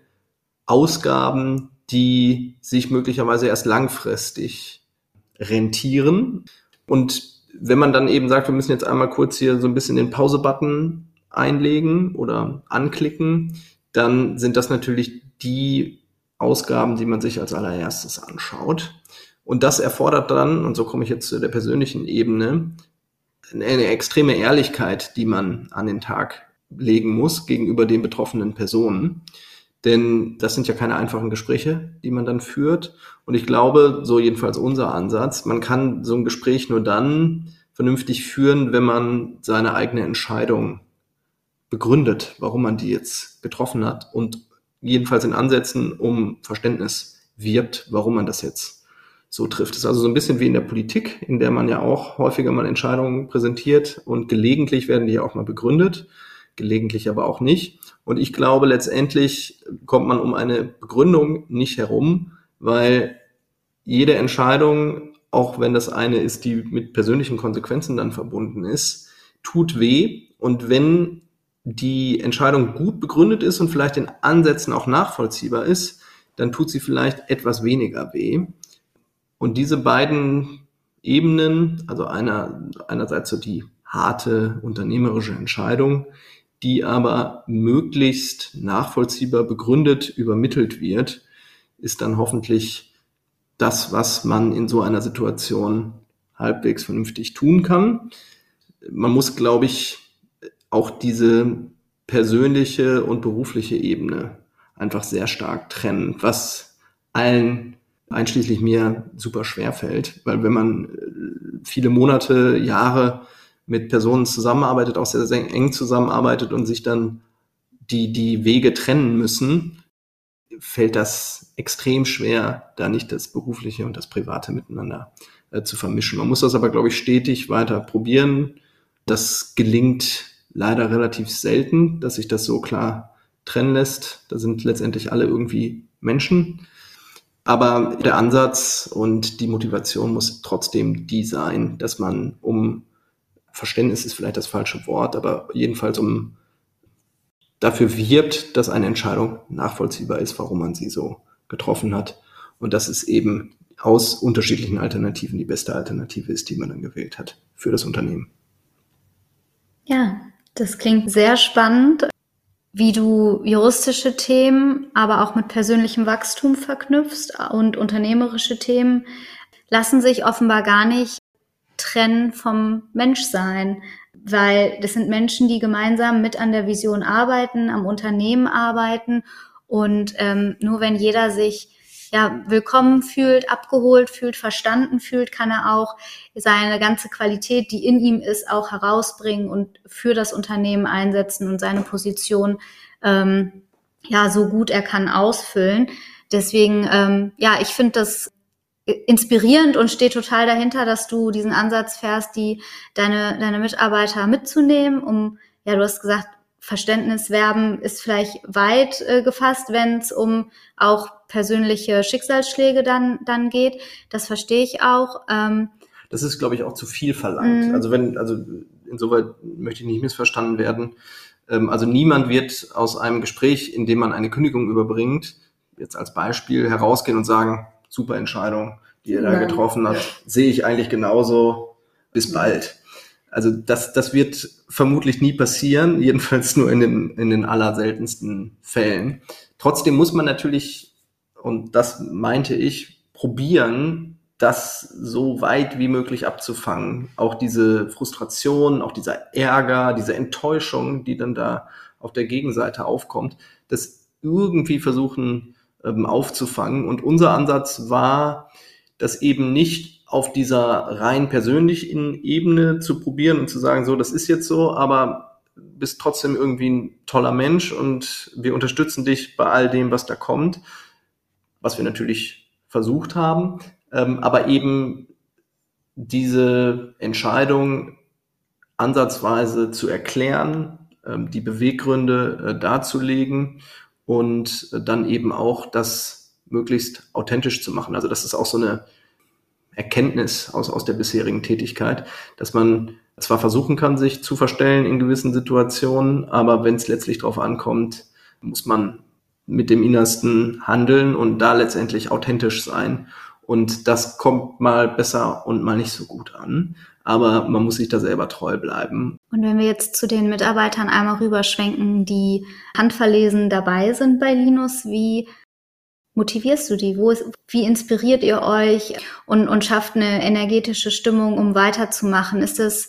[SPEAKER 2] Ausgaben, die sich möglicherweise erst langfristig rentieren. Und wenn man dann eben sagt, wir müssen jetzt einmal kurz hier so ein bisschen den Pause-Button einlegen oder anklicken, dann sind das natürlich die Ausgaben, die man sich als allererstes anschaut. Und das erfordert dann, und so komme ich jetzt zu der persönlichen Ebene, eine extreme Ehrlichkeit, die man an den Tag legen muss gegenüber den betroffenen Personen. Denn das sind ja keine einfachen Gespräche, die man dann führt. Und ich glaube, so jedenfalls unser Ansatz, man kann so ein Gespräch nur dann vernünftig führen, wenn man seine eigene Entscheidung begründet, warum man die jetzt getroffen hat und jedenfalls in Ansätzen um Verständnis wirbt, warum man das jetzt so trifft. Das ist also so ein bisschen wie in der Politik, in der man ja auch häufiger mal Entscheidungen präsentiert und gelegentlich werden die ja auch mal begründet, gelegentlich aber auch nicht. Und ich glaube, letztendlich kommt man um eine Begründung nicht herum, weil jede Entscheidung, auch wenn das eine ist, die mit persönlichen Konsequenzen dann verbunden ist, tut weh. Und wenn die Entscheidung gut begründet ist und vielleicht in Ansätzen auch nachvollziehbar ist, dann tut sie vielleicht etwas weniger weh. Und diese beiden Ebenen, also einer, einerseits so die harte unternehmerische Entscheidung, die aber möglichst nachvollziehbar begründet übermittelt wird, ist dann hoffentlich das, was man in so einer Situation halbwegs vernünftig tun kann. Man muss, glaube ich, auch diese persönliche und berufliche Ebene einfach sehr stark trennen, was allen einschließlich mir super schwer fällt, weil wenn man äh, viele Monate, Jahre mit Personen zusammenarbeitet, auch sehr, sehr eng zusammenarbeitet und sich dann die, die Wege trennen müssen, fällt das extrem schwer, da nicht das Berufliche und das Private miteinander äh, zu vermischen. Man muss das aber, glaube ich, stetig weiter probieren. Das gelingt leider relativ selten, dass sich das so klar trennen lässt. Da sind letztendlich alle irgendwie Menschen. Aber der Ansatz und die Motivation muss trotzdem die sein, dass man um Verständnis ist vielleicht das falsche Wort, aber jedenfalls um dafür wirbt, dass eine Entscheidung nachvollziehbar ist, warum man sie so getroffen hat. Und dass es eben aus unterschiedlichen Alternativen die beste Alternative ist, die man dann gewählt hat für das Unternehmen.
[SPEAKER 1] Ja, das klingt sehr spannend, wie du juristische Themen, aber auch mit persönlichem Wachstum verknüpfst und unternehmerische Themen lassen sich offenbar gar nicht trennen vom Menschsein weil das sind Menschen, die gemeinsam mit an der Vision arbeiten, am Unternehmen arbeiten und ähm, nur wenn jeder sich ja, willkommen fühlt, abgeholt fühlt, verstanden fühlt, kann er auch seine ganze Qualität, die in ihm ist, auch herausbringen und für das Unternehmen einsetzen und seine Position ähm, ja so gut er kann ausfüllen. Deswegen, ähm, ja, ich finde das inspirierend und stehe total dahinter, dass du diesen Ansatz fährst, die deine, deine Mitarbeiter mitzunehmen, um, ja, du hast gesagt, Verständniswerben ist vielleicht weit äh, gefasst, wenn es um auch persönliche Schicksalsschläge dann, dann geht. Das verstehe ich auch. Ähm,
[SPEAKER 2] das ist, glaube ich, auch zu viel verlangt. Mhm. Also wenn, also insoweit möchte ich nicht missverstanden werden. Ähm, also niemand wird aus einem Gespräch, in dem man eine Kündigung überbringt, jetzt als Beispiel herausgehen und sagen, super Entscheidung, die er da getroffen hat. Sehe ich eigentlich genauso. Bis bald. Also das, das wird vermutlich nie passieren, jedenfalls nur in den, in den allerseltensten Fällen. Trotzdem muss man natürlich, und das meinte ich, probieren, das so weit wie möglich abzufangen. Auch diese Frustration, auch dieser Ärger, diese Enttäuschung, die dann da auf der Gegenseite aufkommt, das irgendwie versuchen ähm, aufzufangen. Und unser Ansatz war, das eben nicht auf dieser rein persönlichen Ebene zu probieren und zu sagen, so, das ist jetzt so, aber bist trotzdem irgendwie ein toller Mensch und wir unterstützen dich bei all dem, was da kommt, was wir natürlich versucht haben, ähm, aber eben diese Entscheidung ansatzweise zu erklären, ähm, die Beweggründe äh, darzulegen und dann eben auch das möglichst authentisch zu machen. Also das ist auch so eine Erkenntnis aus, aus der bisherigen Tätigkeit, dass man zwar versuchen kann, sich zu verstellen in gewissen Situationen, aber wenn es letztlich darauf ankommt, muss man mit dem Innersten handeln und da letztendlich authentisch sein. Und das kommt mal besser und mal nicht so gut an aber man muss sich da selber treu bleiben.
[SPEAKER 1] Und wenn wir jetzt zu den Mitarbeitern einmal rüberschwenken, die handverlesen dabei sind bei Linus, wie motivierst du die? Wo ist, wie inspiriert ihr euch und, und schafft eine energetische Stimmung, um weiterzumachen? Ist das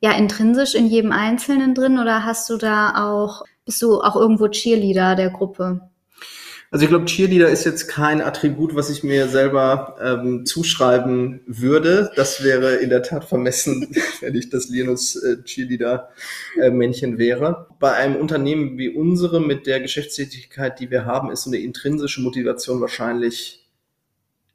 [SPEAKER 1] ja intrinsisch in jedem Einzelnen drin oder hast du da auch, bist du auch irgendwo Cheerleader der Gruppe?
[SPEAKER 2] Also ich glaube, Cheerleader ist jetzt kein Attribut, was ich mir selber ähm, zuschreiben würde. Das wäre in der Tat vermessen, wenn ich das Linus äh, Cheerleader-Männchen äh, wäre. Bei einem Unternehmen wie unsere mit der Geschäftstätigkeit, die wir haben, ist so eine intrinsische Motivation wahrscheinlich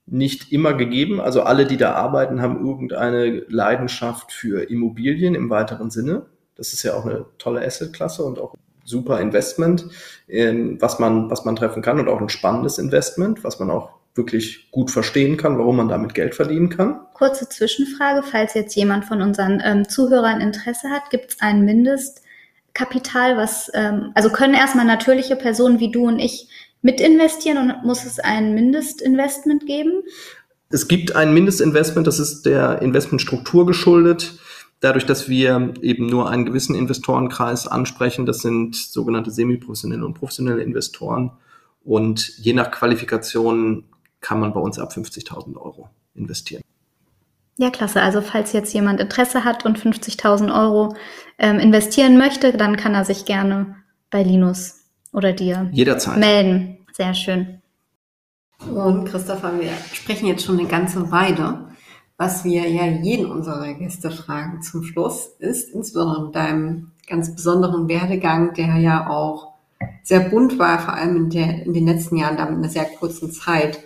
[SPEAKER 2] nicht immer gegeben. Also alle, die da arbeiten, haben irgendeine Leidenschaft für Immobilien im weiteren Sinne. Das ist ja auch eine tolle Assetklasse und auch super Investment, was man, was man treffen kann und auch ein spannendes Investment, was man auch wirklich gut verstehen kann, warum man damit Geld verdienen kann.
[SPEAKER 1] Kurze Zwischenfrage, falls jetzt jemand von unseren ähm, Zuhörern Interesse hat, gibt es ein Mindestkapital, was, ähm, also können erstmal natürliche Personen wie du und ich mit investieren und muss es ein Mindestinvestment geben?
[SPEAKER 2] Es gibt ein Mindestinvestment, das ist der Investmentstruktur geschuldet dadurch, dass wir eben nur einen gewissen Investorenkreis ansprechen, das sind sogenannte semiprofessionelle und professionelle Investoren. Und je nach Qualifikation kann man bei uns ab 50.000 Euro investieren.
[SPEAKER 1] Ja, klasse. Also falls jetzt jemand Interesse hat und 50.000 Euro ähm, investieren möchte, dann kann er sich gerne bei Linus oder dir
[SPEAKER 2] Jederzeit.
[SPEAKER 1] melden. Sehr schön.
[SPEAKER 3] Und Christopher, wir sprechen jetzt schon eine ganze Weile. Was wir ja jeden unserer Gäste fragen zum Schluss, ist insbesondere in deinem ganz besonderen Werdegang, der ja auch sehr bunt war, vor allem in, der, in den letzten Jahren, damit in einer sehr kurzen Zeit.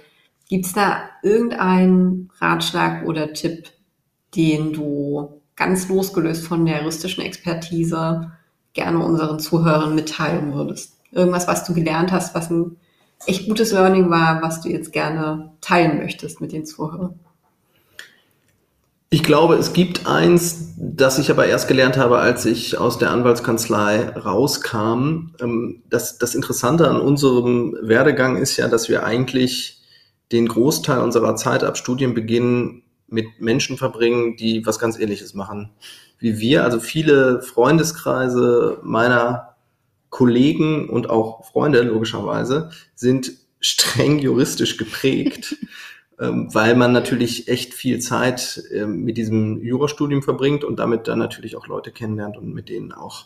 [SPEAKER 3] Gibt es da irgendeinen Ratschlag oder Tipp, den du ganz losgelöst von der juristischen Expertise gerne unseren Zuhörern mitteilen würdest? Irgendwas, was du gelernt hast, was ein echt gutes Learning war, was du jetzt gerne teilen möchtest mit den Zuhörern?
[SPEAKER 2] Ich glaube, es gibt eins, das ich aber erst gelernt habe, als ich aus der Anwaltskanzlei rauskam. Ähm, das, das Interessante an unserem Werdegang ist ja, dass wir eigentlich den Großteil unserer Zeit ab Studienbeginn mit Menschen verbringen, die was ganz Ähnliches machen wie wir. Also viele Freundeskreise meiner Kollegen und auch Freunde logischerweise sind streng juristisch geprägt, weil man natürlich echt viel Zeit ähm, mit diesem Jurastudium verbringt und damit dann natürlich auch Leute kennenlernt und mit denen auch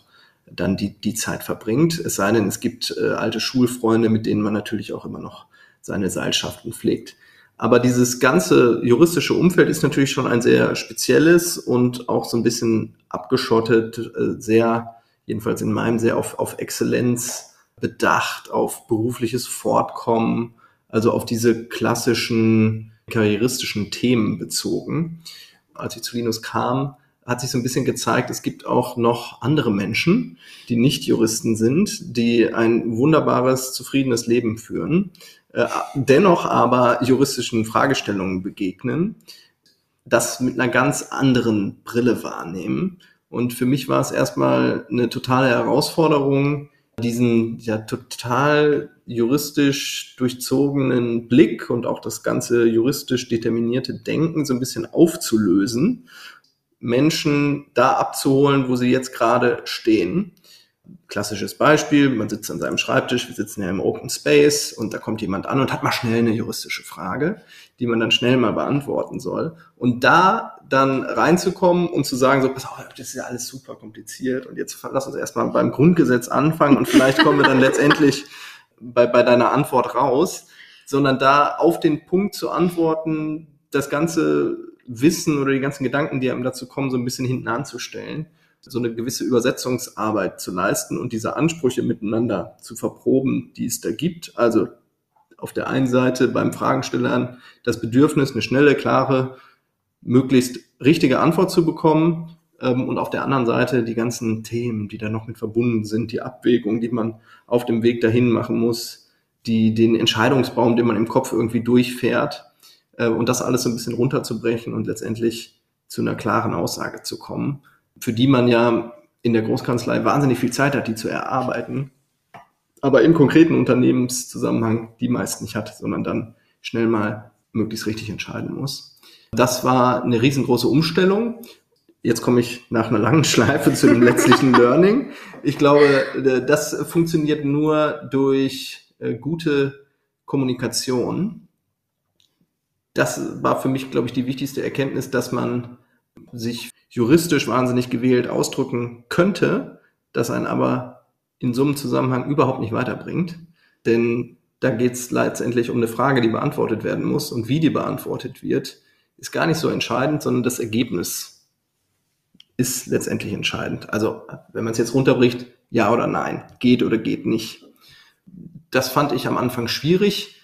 [SPEAKER 2] dann die, die Zeit verbringt. Es sei denn, es gibt äh, alte Schulfreunde, mit denen man natürlich auch immer noch seine Seilschaften pflegt. Aber dieses ganze juristische Umfeld ist natürlich schon ein sehr spezielles und auch so ein bisschen abgeschottet, äh, sehr, jedenfalls in meinem, sehr auf, auf Exzellenz bedacht, auf berufliches Fortkommen, also auf diese klassischen karrieristischen Themen bezogen. Als ich zu Linus kam, hat sich so ein bisschen gezeigt, es gibt auch noch andere Menschen, die nicht Juristen sind, die ein wunderbares, zufriedenes Leben führen äh, dennoch aber juristischen Fragestellungen begegnen, das mit einer ganz anderen Brille wahrnehmen. Und für mich war es erstmal eine totale Herausforderung, diesen ja total juristisch durchzogenen Blick und auch das ganze juristisch determinierte Denken so ein bisschen aufzulösen, Menschen da abzuholen, wo sie jetzt gerade stehen klassisches Beispiel, man sitzt an seinem Schreibtisch, wir sitzen ja im Open Space und da kommt jemand an und hat mal schnell eine juristische Frage, die man dann schnell mal beantworten soll. Und da dann reinzukommen und zu sagen, so, pass auf, das ist ja alles super kompliziert und jetzt lass uns erstmal beim Grundgesetz anfangen und vielleicht kommen wir dann letztendlich bei, bei deiner Antwort raus, sondern da auf den Punkt zu antworten, das ganze Wissen oder die ganzen Gedanken, die einem dazu kommen, so ein bisschen hinten anzustellen so eine gewisse Übersetzungsarbeit zu leisten und diese Ansprüche miteinander zu verproben, die es da gibt. Also auf der einen Seite beim Fragenstellern das Bedürfnis, eine schnelle, klare, möglichst richtige Antwort zu bekommen ähm, und auf der anderen Seite die ganzen Themen, die da noch mit verbunden sind, die Abwägung, die man auf dem Weg dahin machen muss, die, den Entscheidungsbaum, den man im Kopf irgendwie durchfährt äh, und das alles so ein bisschen runterzubrechen und letztendlich zu einer klaren Aussage zu kommen für die man ja in der Großkanzlei wahnsinnig viel Zeit hat, die zu erarbeiten, aber im konkreten Unternehmenszusammenhang die meist nicht hat, sondern dann schnell mal möglichst richtig entscheiden muss. Das war eine riesengroße Umstellung. Jetzt komme ich nach einer langen Schleife zu dem letztlichen Learning. Ich glaube, das funktioniert nur durch äh, gute Kommunikation. Das war für mich, glaube ich, die wichtigste Erkenntnis, dass man sich juristisch wahnsinnig gewählt ausdrücken könnte, das einen aber in so einem Zusammenhang überhaupt nicht weiterbringt. Denn da geht es letztendlich um eine Frage, die beantwortet werden muss und wie die beantwortet wird, ist gar nicht so entscheidend, sondern das Ergebnis ist letztendlich entscheidend. Also wenn man es jetzt runterbricht, ja oder nein, geht oder geht nicht. Das fand ich am Anfang schwierig,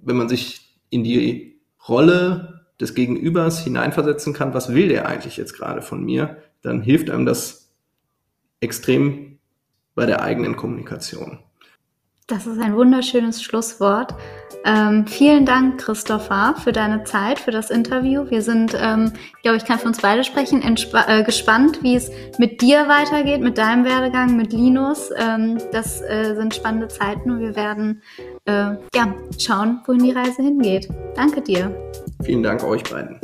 [SPEAKER 2] wenn man sich in die Rolle des Gegenübers hineinversetzen kann, was will der eigentlich jetzt gerade von mir, dann hilft einem das extrem bei der eigenen Kommunikation.
[SPEAKER 1] Das ist ein wunderschönes Schlusswort. Ähm, vielen Dank, Christopher, für deine Zeit, für das Interview. Wir sind, ähm, ich glaube, ich kann für uns beide sprechen, äh, gespannt, wie es mit dir weitergeht, mit deinem Werdegang, mit Linus. Ähm, das äh, sind spannende Zeiten und wir werden äh, ja, schauen, wohin die Reise hingeht. Danke dir.
[SPEAKER 2] Vielen Dank euch beiden.